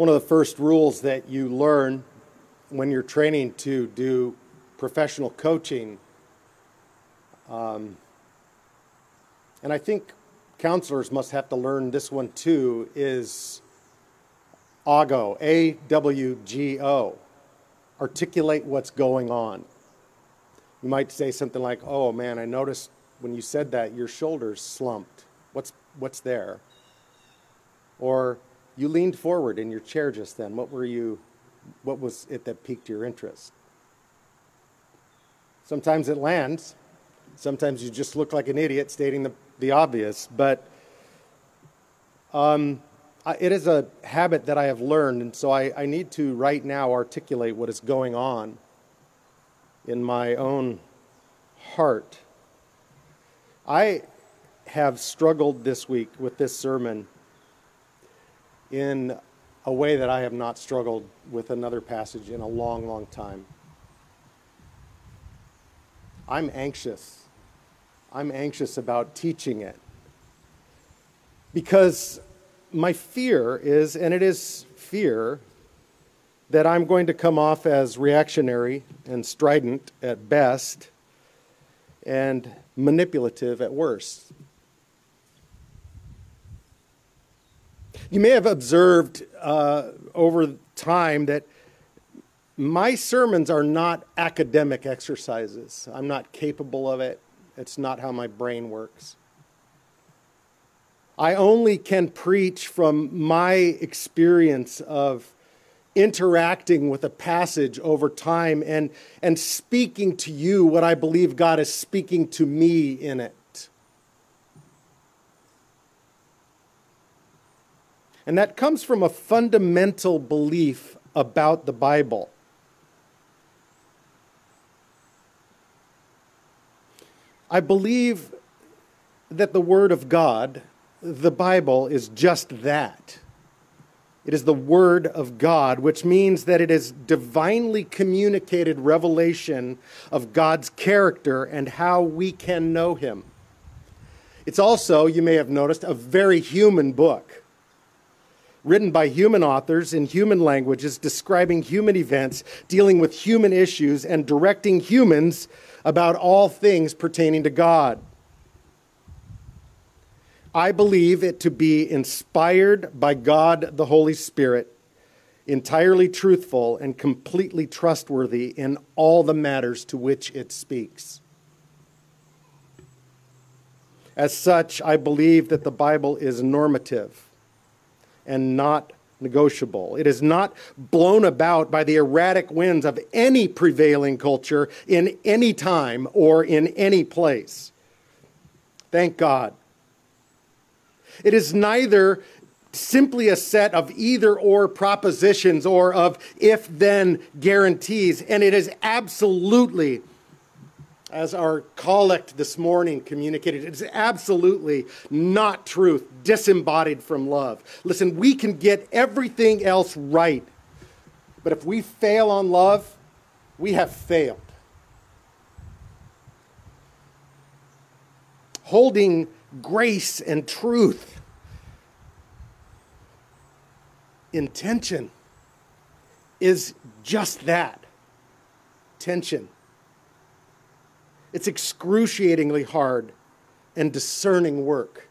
One of the first rules that you learn when you're training to do professional coaching, um, and I think counselors must have to learn this one too, is AWGO, A W G O. Articulate what's going on. You might say something like, Oh man, I noticed when you said that your shoulders slumped. What's, what's there? Or you leaned forward in your chair just then. What were you, what was it that piqued your interest? Sometimes it lands. Sometimes you just look like an idiot stating the, the obvious. But um, it is a habit that I have learned, and so I, I need to right now articulate what is going on in my own heart. I have struggled this week with this sermon in a way that I have not struggled with another passage in a long, long time. I'm anxious. I'm anxious about teaching it because my fear is, and it is fear, that I'm going to come off as reactionary and strident at best and manipulative at worst. You may have observed uh, over time that my sermons are not academic exercises. I'm not capable of it. It's not how my brain works. I only can preach from my experience of interacting with a passage over time and, and speaking to you what I believe God is speaking to me in it. And that comes from a fundamental belief about the Bible. I believe that the Word of God the Bible is just that. It is the Word of God, which means that it is divinely communicated revelation of God's character and how we can know Him. It's also, you may have noticed, a very human book, written by human authors in human languages, describing human events, dealing with human issues, and directing humans about all things pertaining to God. I believe it to be inspired by God the Holy Spirit, entirely truthful and completely trustworthy in all the matters to which it speaks. As such, I believe that the Bible is normative and not negotiable. It is not blown about by the erratic winds of any prevailing culture in any time or in any place. Thank God it is neither simply a set of either or propositions or of if then guarantees. And it is absolutely, as our collect this morning communicated, it is absolutely not truth, disembodied from love. Listen, we can get everything else right, but if we fail on love, we have failed. Holding grace and truth. Intention is just that tension. It's excruciatingly hard and discerning work.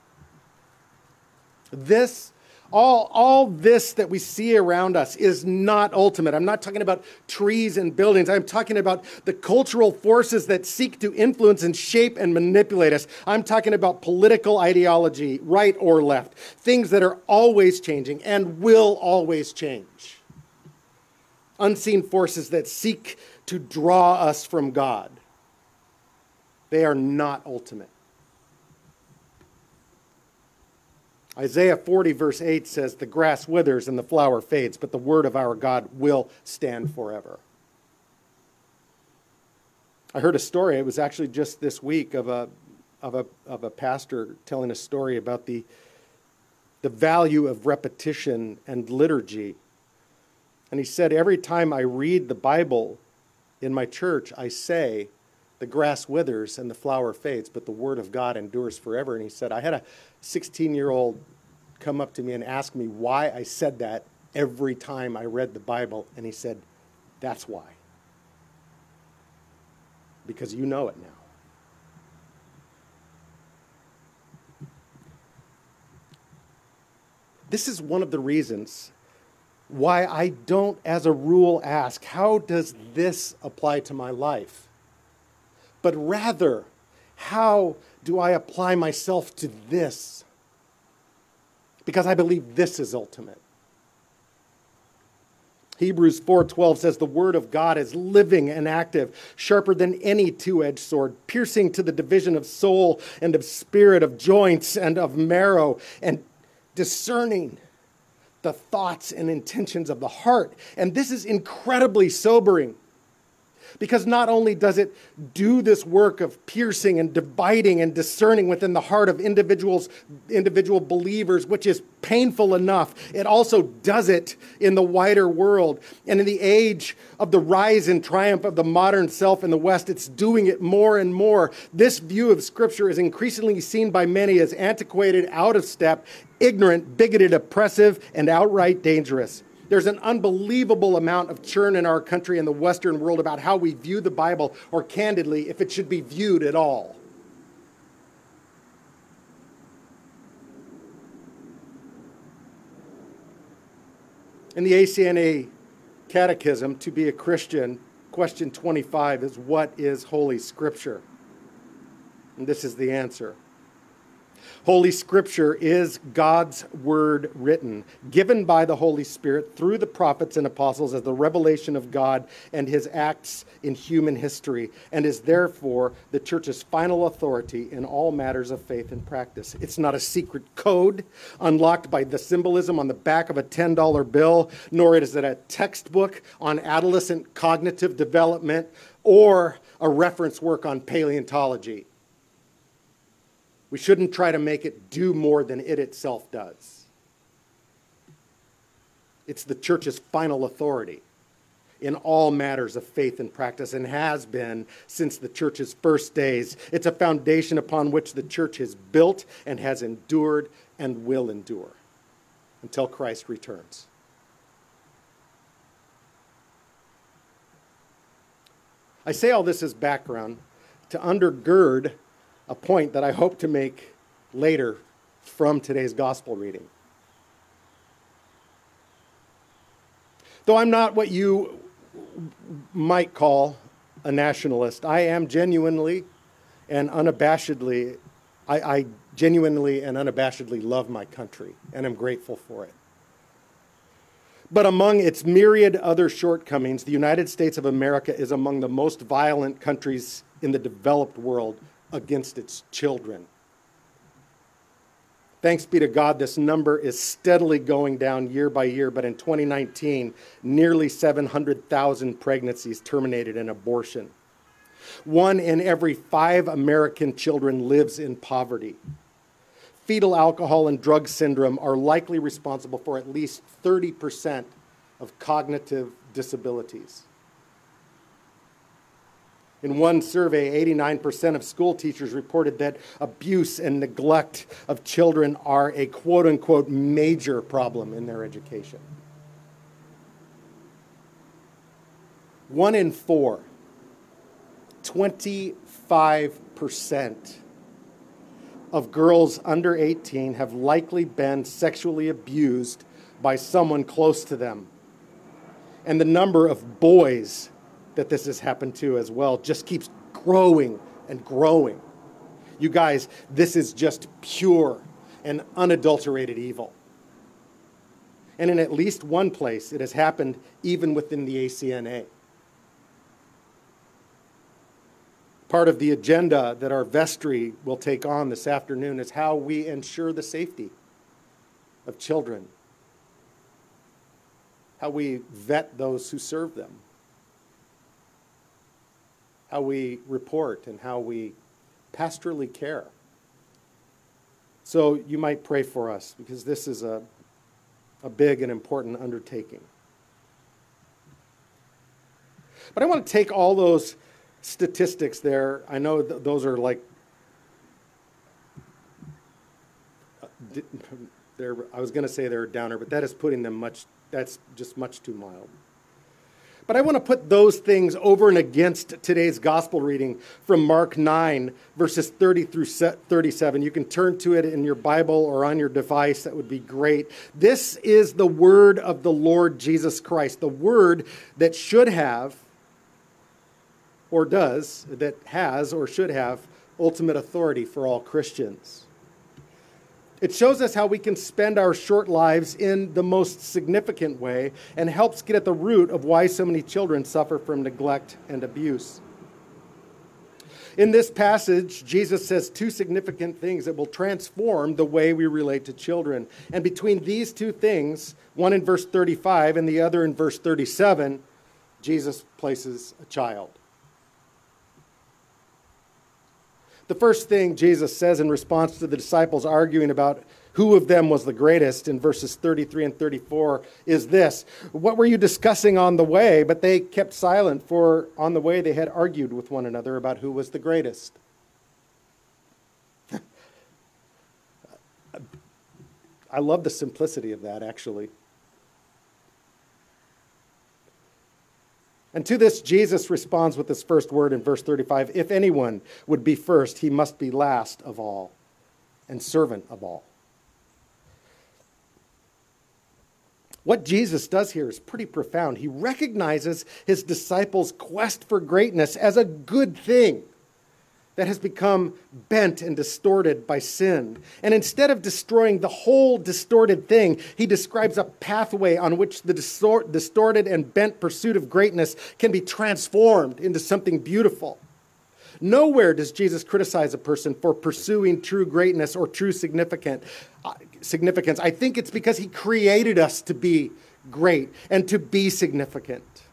This all, all this that we see around us is not ultimate. I'm not talking about trees and buildings. I'm talking about the cultural forces that seek to influence and shape and manipulate us. I'm talking about political ideology, right or left, things that are always changing and will always change. Unseen forces that seek to draw us from God. They are not ultimate. Isaiah 40, verse 8 says, The grass withers and the flower fades, but the word of our God will stand forever. I heard a story, it was actually just this week, of a, of a, of a pastor telling a story about the, the value of repetition and liturgy. And he said, Every time I read the Bible in my church, I say, the grass withers and the flower fades, but the word of God endures forever. And he said, I had a 16 year old come up to me and ask me why I said that every time I read the Bible. And he said, That's why. Because you know it now. This is one of the reasons why I don't, as a rule, ask, How does this apply to my life? But rather, how do I apply myself to this? Because I believe this is ultimate. Hebrews 4:12 says the word of God is living and active, sharper than any two-edged sword, piercing to the division of soul and of spirit, of joints and of marrow, and discerning the thoughts and intentions of the heart. And this is incredibly sobering. Because not only does it do this work of piercing and dividing and discerning within the heart of individuals, individual believers, which is painful enough, it also does it in the wider world. And in the age of the rise and triumph of the modern self in the West, it's doing it more and more. This view of Scripture is increasingly seen by many as antiquated, out of step, ignorant, bigoted, oppressive, and outright dangerous. There's an unbelievable amount of churn in our country and the Western world about how we view the Bible, or candidly, if it should be viewed at all. In the ACNA Catechism, to be a Christian, question 25 is What is Holy Scripture? And this is the answer. Holy Scripture is God's Word written, given by the Holy Spirit through the prophets and apostles as the revelation of God and his acts in human history, and is therefore the church's final authority in all matters of faith and practice. It's not a secret code unlocked by the symbolism on the back of a $10 bill, nor is it a textbook on adolescent cognitive development or a reference work on paleontology. We shouldn't try to make it do more than it itself does. It's the church's final authority in all matters of faith and practice and has been since the church's first days. It's a foundation upon which the church has built and has endured and will endure until Christ returns. I say all this as background to undergird a point that I hope to make later from today's gospel reading. Though I'm not what you might call a nationalist, I am genuinely and unabashedly, I, I genuinely and unabashedly love my country and am grateful for it. But among its myriad other shortcomings, the United States of America is among the most violent countries in the developed world against its children. Thanks be to God, this number is steadily going down year by year, but in 2019, nearly 700,000 pregnancies terminated in abortion. One in every five American children lives in poverty. Fetal alcohol and drug syndrome are likely responsible for at least 30% of cognitive disabilities. In one survey, 89% of school teachers reported that abuse and neglect of children are a quote unquote major problem in their education. One in four, 25% of girls under 18 have likely been sexually abused by someone close to them. And the number of boys that this has happened to as well just keeps growing and growing. You guys, this is just pure and unadulterated evil. And in at least one place, it has happened even within the ACNA. Part of the agenda that our vestry will take on this afternoon is how we ensure the safety of children, how we vet those who serve them how we report and how we pastorally care. So you might pray for us because this is a, a big and important undertaking. But I want to take all those statistics there. I know th- those are like uh, they're, I was going to say they're a downer, but that is putting them much, that's just much too mild. But I want to put those things over and against today's gospel reading from Mark 9, verses 30 through 37. You can turn to it in your Bible or on your device. That would be great. This is the word of the Lord Jesus Christ, the word that should have, or does, that has or should have ultimate authority for all Christians. It shows us how we can spend our short lives in the most significant way and helps get at the root of why so many children suffer from neglect and abuse. In this passage, Jesus says two significant things that will transform the way we relate to children. And between these two things, one in verse 35 and the other in verse 37, Jesus places a child. The first thing Jesus says in response to the disciples arguing about who of them was the greatest in verses 33 and 34 is this What were you discussing on the way? But they kept silent, for on the way they had argued with one another about who was the greatest. I love the simplicity of that, actually. And to this, Jesus responds with this first word in verse 35 If anyone would be first, he must be last of all and servant of all. What Jesus does here is pretty profound. He recognizes his disciples' quest for greatness as a good thing that has become bent and distorted by sin. And instead of destroying the whole distorted thing, he describes a pathway on which the distort, distorted and bent pursuit of greatness can be transformed into something beautiful. Nowhere does Jesus criticize a person for pursuing true greatness or true significant, uh, significance. I think it's because he created us to be great and to be significant.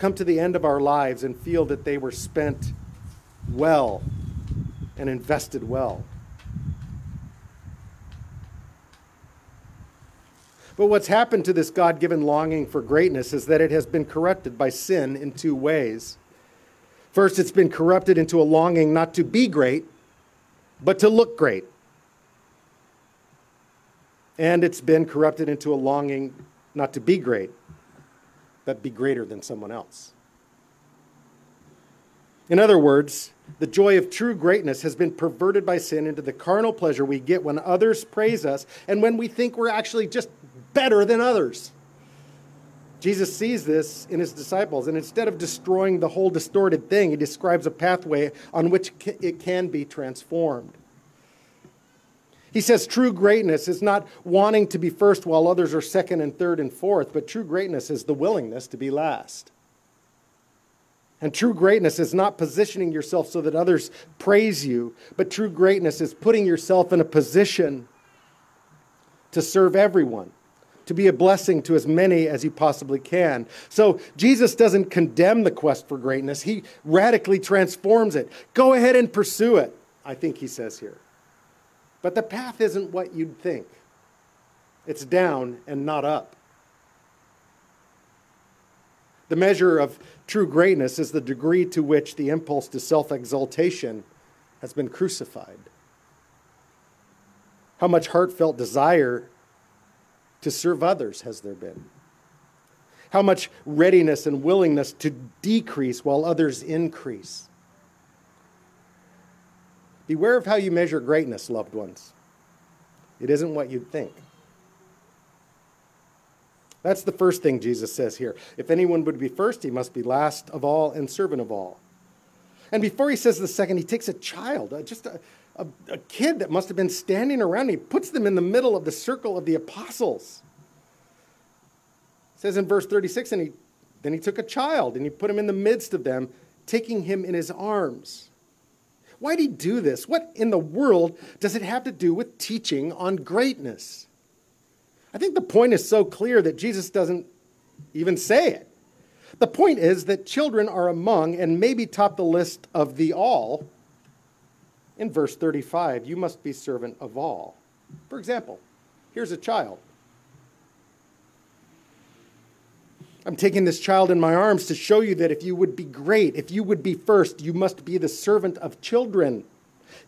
Come to the end of our lives and feel that they were spent well and invested well. But what's happened to this God given longing for greatness is that it has been corrupted by sin in two ways. First, it's been corrupted into a longing not to be great, but to look great. And it's been corrupted into a longing not to be great, but be greater than someone else. In other words, the joy of true greatness has been perverted by sin into the carnal pleasure we get when others praise us and when we think we're actually just better than others. Jesus sees this in his disciples, and instead of destroying the whole distorted thing, he describes a pathway on which it can be transformed. He says true greatness is not wanting to be first while others are second and third and fourth, but true greatness is the willingness to be last. And true greatness is not positioning yourself so that others praise you, but true greatness is putting yourself in a position to serve everyone, to be a blessing to as many as you possibly can. So Jesus doesn't condemn the quest for greatness, he radically transforms it. Go ahead and pursue it, I think he says here. But the path isn't what you'd think, it's down and not up. The measure of true greatness is the degree to which the impulse to self exaltation has been crucified. How much heartfelt desire to serve others has there been? How much readiness and willingness to decrease while others increase? Beware of how you measure greatness, loved ones. It isn't what you'd think. That's the first thing Jesus says here. If anyone would be first, he must be last of all and servant of all. And before he says the second, he takes a child, uh, just a, a, a kid that must have been standing around. He puts them in the middle of the circle of the apostles. It says in verse 36, and he, then he took a child and he put him in the midst of them, taking him in his arms. Why did he do this? What in the world does it have to do with teaching on greatness? I think the point is so clear that Jesus doesn't even say it. The point is that children are among and maybe top the list of the all. In verse 35, you must be servant of all. For example, here's a child. I'm taking this child in my arms to show you that if you would be great, if you would be first, you must be the servant of children.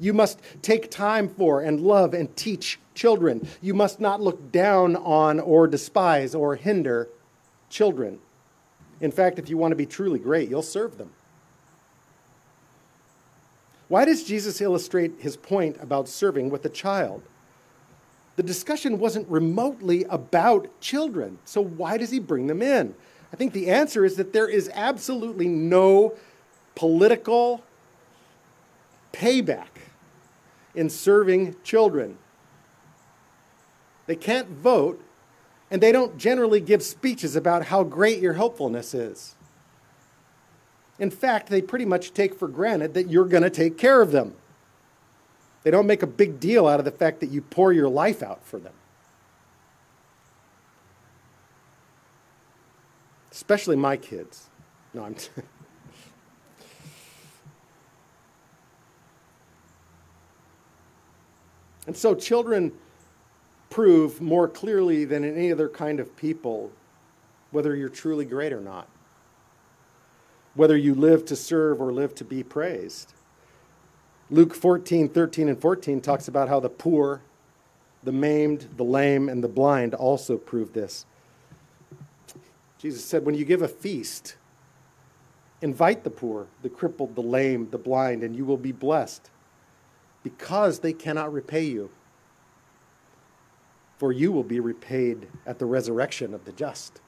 You must take time for and love and teach children. You must not look down on or despise or hinder children. In fact, if you want to be truly great, you'll serve them. Why does Jesus illustrate his point about serving with a child? The discussion wasn't remotely about children, so why does he bring them in? I think the answer is that there is absolutely no political payback in serving children. They can't vote, and they don't generally give speeches about how great your helpfulness is. In fact, they pretty much take for granted that you're going to take care of them. They don't make a big deal out of the fact that you pour your life out for them. Especially my kids. No, I'm. And so children prove more clearly than any other kind of people whether you're truly great or not, whether you live to serve or live to be praised. Luke 14, 13, and 14 talks about how the poor, the maimed, the lame, and the blind also prove this. Jesus said, When you give a feast, invite the poor, the crippled, the lame, the blind, and you will be blessed because they cannot repay you. For you will be repaid at the resurrection of the just.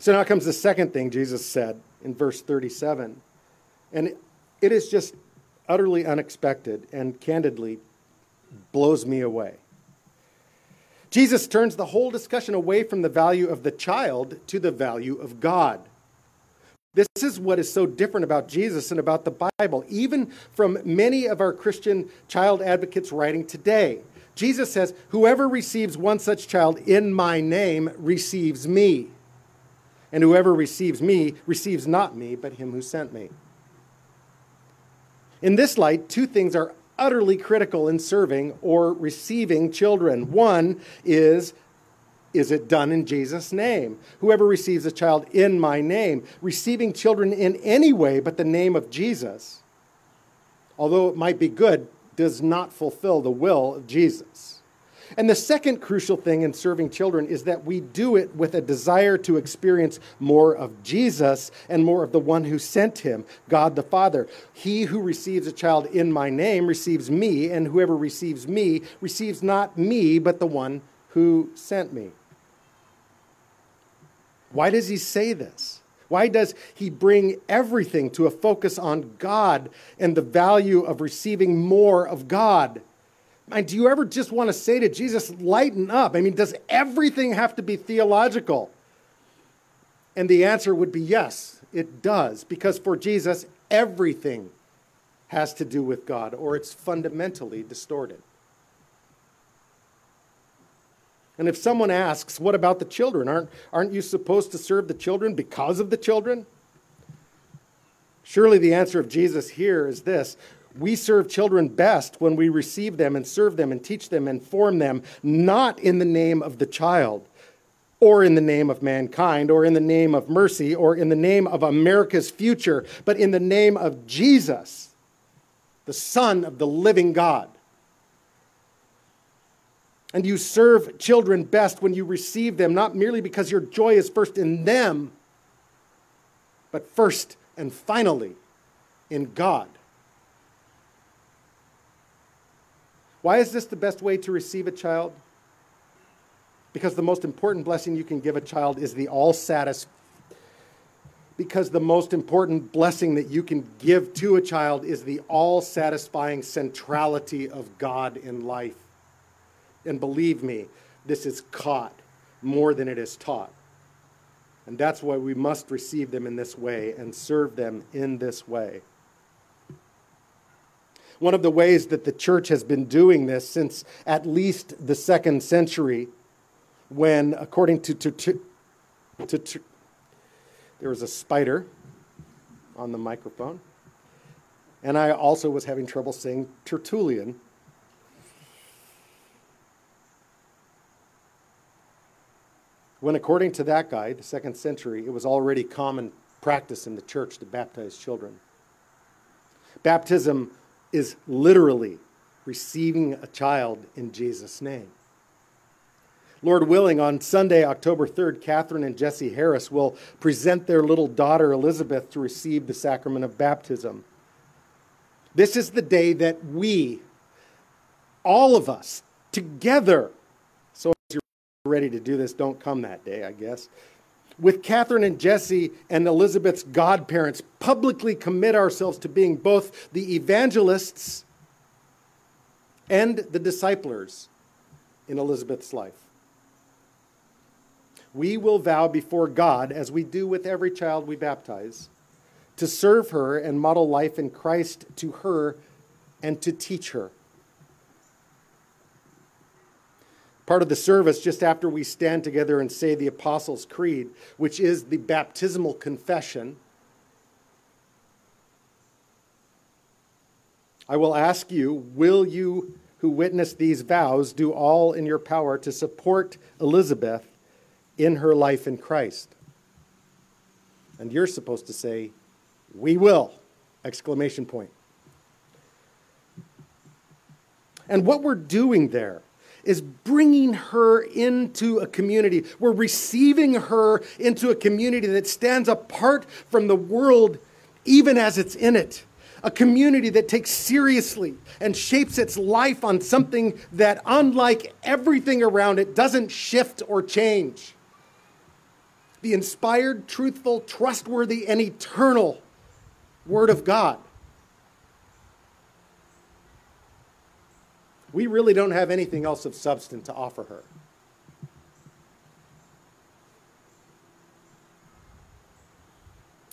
So now comes the second thing Jesus said in verse 37. And it is just utterly unexpected and candidly blows me away. Jesus turns the whole discussion away from the value of the child to the value of God. This is what is so different about Jesus and about the Bible, even from many of our Christian child advocates writing today. Jesus says, Whoever receives one such child in my name receives me. And whoever receives me receives not me, but him who sent me. In this light, two things are utterly critical in serving or receiving children. One is is it done in Jesus' name? Whoever receives a child in my name, receiving children in any way but the name of Jesus, although it might be good, does not fulfill the will of Jesus. And the second crucial thing in serving children is that we do it with a desire to experience more of Jesus and more of the one who sent him, God the Father. He who receives a child in my name receives me, and whoever receives me receives not me, but the one who sent me. Why does he say this? Why does he bring everything to a focus on God and the value of receiving more of God? Do you ever just want to say to Jesus, lighten up? I mean, does everything have to be theological? And the answer would be yes, it does. Because for Jesus, everything has to do with God, or it's fundamentally distorted. And if someone asks, what about the children? Aren't, aren't you supposed to serve the children because of the children? Surely the answer of Jesus here is this we serve children best when we receive them and serve them and teach them and form them, not in the name of the child, or in the name of mankind, or in the name of mercy, or in the name of America's future, but in the name of Jesus, the Son of the living God. And you serve children best when you receive them, not merely because your joy is first in them, but first and finally in God. Why is this the best way to receive a child? Because the most important blessing you can give a child is the all satisfying because the most important blessing that you can give to a child is the all satisfying centrality of God in life. And believe me, this is caught more than it is taught. And that's why we must receive them in this way and serve them in this way. One of the ways that the church has been doing this since at least the second century, when, according to, to, to, to there was a spider on the microphone, and I also was having trouble saying Tertullian. when, according to that guy, the second century, it was already common practice in the church to baptize children. Baptism is literally receiving a child in Jesus' name. Lord willing, on Sunday, October 3rd, Catherine and Jesse Harris will present their little daughter Elizabeth to receive the sacrament of baptism. This is the day that we, all of us, together, so as you're ready to do this, don't come that day, I guess, with Catherine and Jesse and Elizabeth's godparents, publicly commit ourselves to being both the evangelists and the disciplers in Elizabeth's life we will vow before God, as we do with every child we baptize, to serve her and model life in Christ to her and to teach her. Part of the service, just after we stand together and say the Apostles' Creed, which is the baptismal confession, I will ask you, will you who witness these vows do all in your power to support Elizabeth in her life in Christ. And you're supposed to say, We will! Exclamation point. And what we're doing there is bringing her into a community. We're receiving her into a community that stands apart from the world, even as it's in it. A community that takes seriously and shapes its life on something that, unlike everything around it, doesn't shift or change the inspired, truthful, trustworthy, and eternal Word of God. We really don't have anything else of substance to offer her.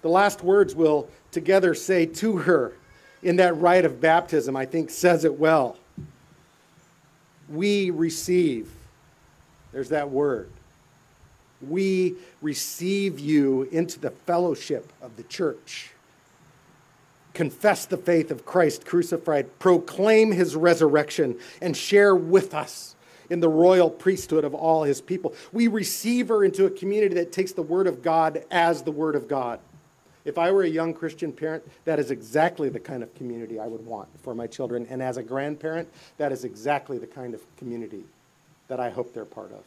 The last words we'll together say to her in that rite of baptism, I think, says it well. We receive. There's that word we receive you into the fellowship of the church. Confess the faith of Christ crucified, proclaim his resurrection, and share with us in the royal priesthood of all his people. We receive her into a community that takes the word of God as the word of God. If I were a young Christian parent, that is exactly the kind of community I would want for my children. And as a grandparent, that is exactly the kind of community that I hope they're part of.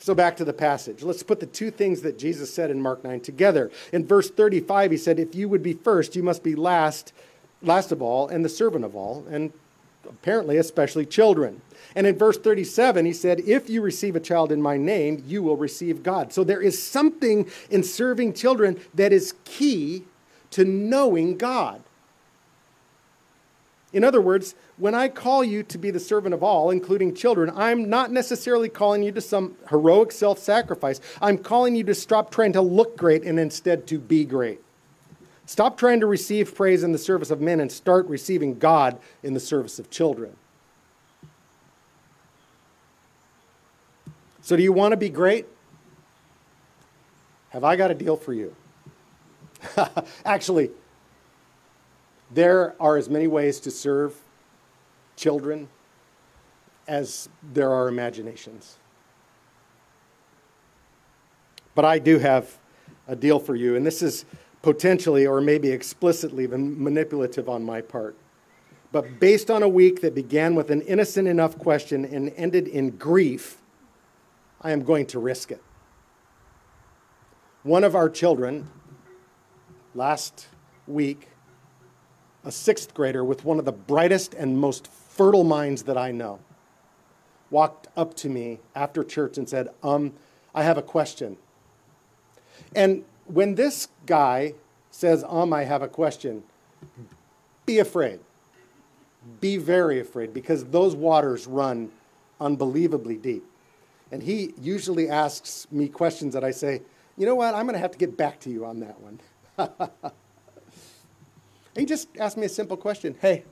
So back to the passage. Let's put the two things that Jesus said in Mark 9 together. In verse 35, he said, If you would be first, you must be last, last of all, and the servant of all, and apparently especially children. And in verse 37, he said, If you receive a child in my name, you will receive God. So there is something in serving children that is key to knowing God. In other words, when I call you to be the servant of all, including children, I'm not necessarily calling you to some heroic self sacrifice. I'm calling you to stop trying to look great and instead to be great. Stop trying to receive praise in the service of men and start receiving God in the service of children. So, do you want to be great? Have I got a deal for you? Actually, there are as many ways to serve children as there are imaginations. But I do have a deal for you, and this is potentially or maybe explicitly manipulative on my part. But based on a week that began with an innocent enough question and ended in grief, I am going to risk it. One of our children last week a sixth grader with one of the brightest and most fertile minds that I know, walked up to me after church and said, Um, I have a question. And when this guy says, Um, I have a question, be afraid. Be very afraid because those waters run unbelievably deep. And he usually asks me questions that I say, you know what, I'm going to have to get back to you on that one. He just asked me a simple question Hey,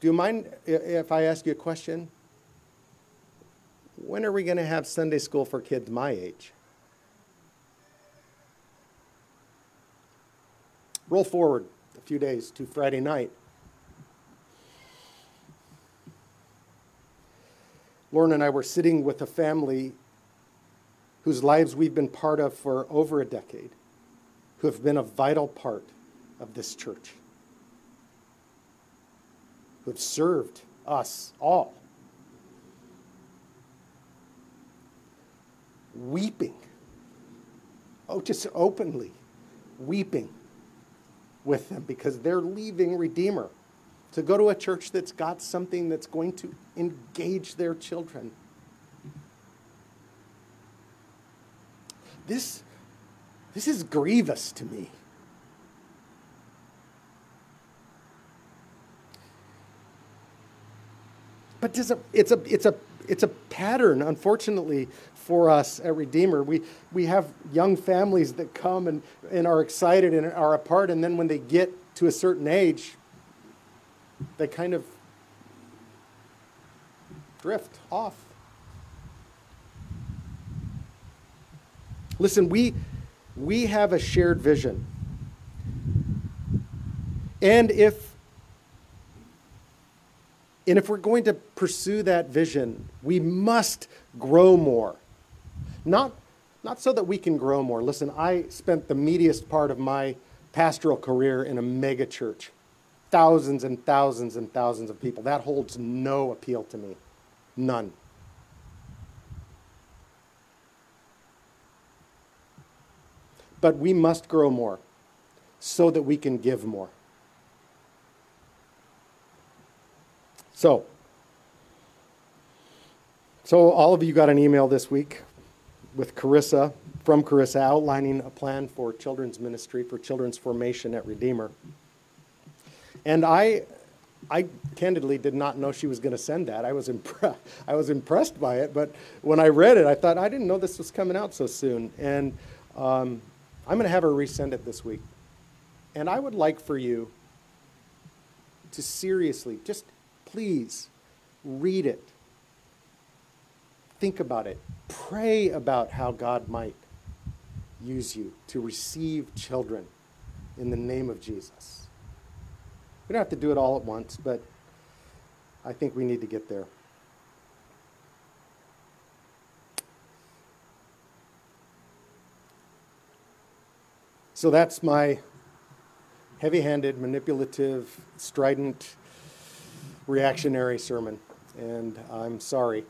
do you mind if I ask you a question? When are we going to have Sunday school for kids my age? Roll forward a few days to Friday night. Lauren and I were sitting with a family whose lives we've been part of for over a decade, who have been a vital part of this church, who have served us all. Weeping. Oh, just openly weeping with them because they're leaving Redeemer to go to a church that's got something that's going to engage their children. This, this is grievous to me. But it's a, it's a, it's a, it's a pattern, unfortunately, for us at Redeemer. We, we have young families that come and, and are excited and are apart, and then when they get to a certain age, they kind of drift off. Listen, we, we have a shared vision. And if and if we're going to pursue that vision, we must grow more. Not, not so that we can grow more. Listen, I spent the meatiest part of my pastoral career in a mega church. Thousands and thousands and thousands of people. That holds no appeal to me. None. But we must grow more so that we can give more. So, so all of you got an email this week with Carissa, from Carissa, outlining a plan for children's ministry, for children's formation at Redeemer. And I, I candidly did not know she was going to send that. I was, impre- I was impressed by it, but when I read it, I thought, I didn't know this was coming out so soon. And um, I'm going to have her resend it this week. And I would like for you to seriously, just Please read it. Think about it. Pray about how God might use you to receive children in the name of Jesus. We don't have to do it all at once, but I think we need to get there. So that's my heavy handed, manipulative, strident reactionary sermon, and I'm sorry.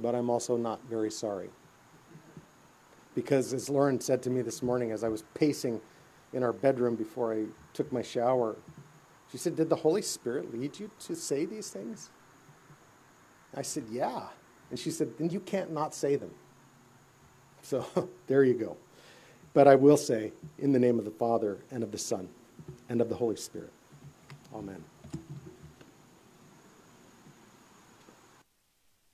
But I'm also not very sorry. Because, as Lauren said to me this morning as I was pacing in our bedroom before I took my shower, she said, Did the Holy Spirit lead you to say these things? I said, Yeah. And she said, Then you can't not say them. So there you go. But I will say, in the name of the Father, and of the Son, and of the Holy Spirit. Amen.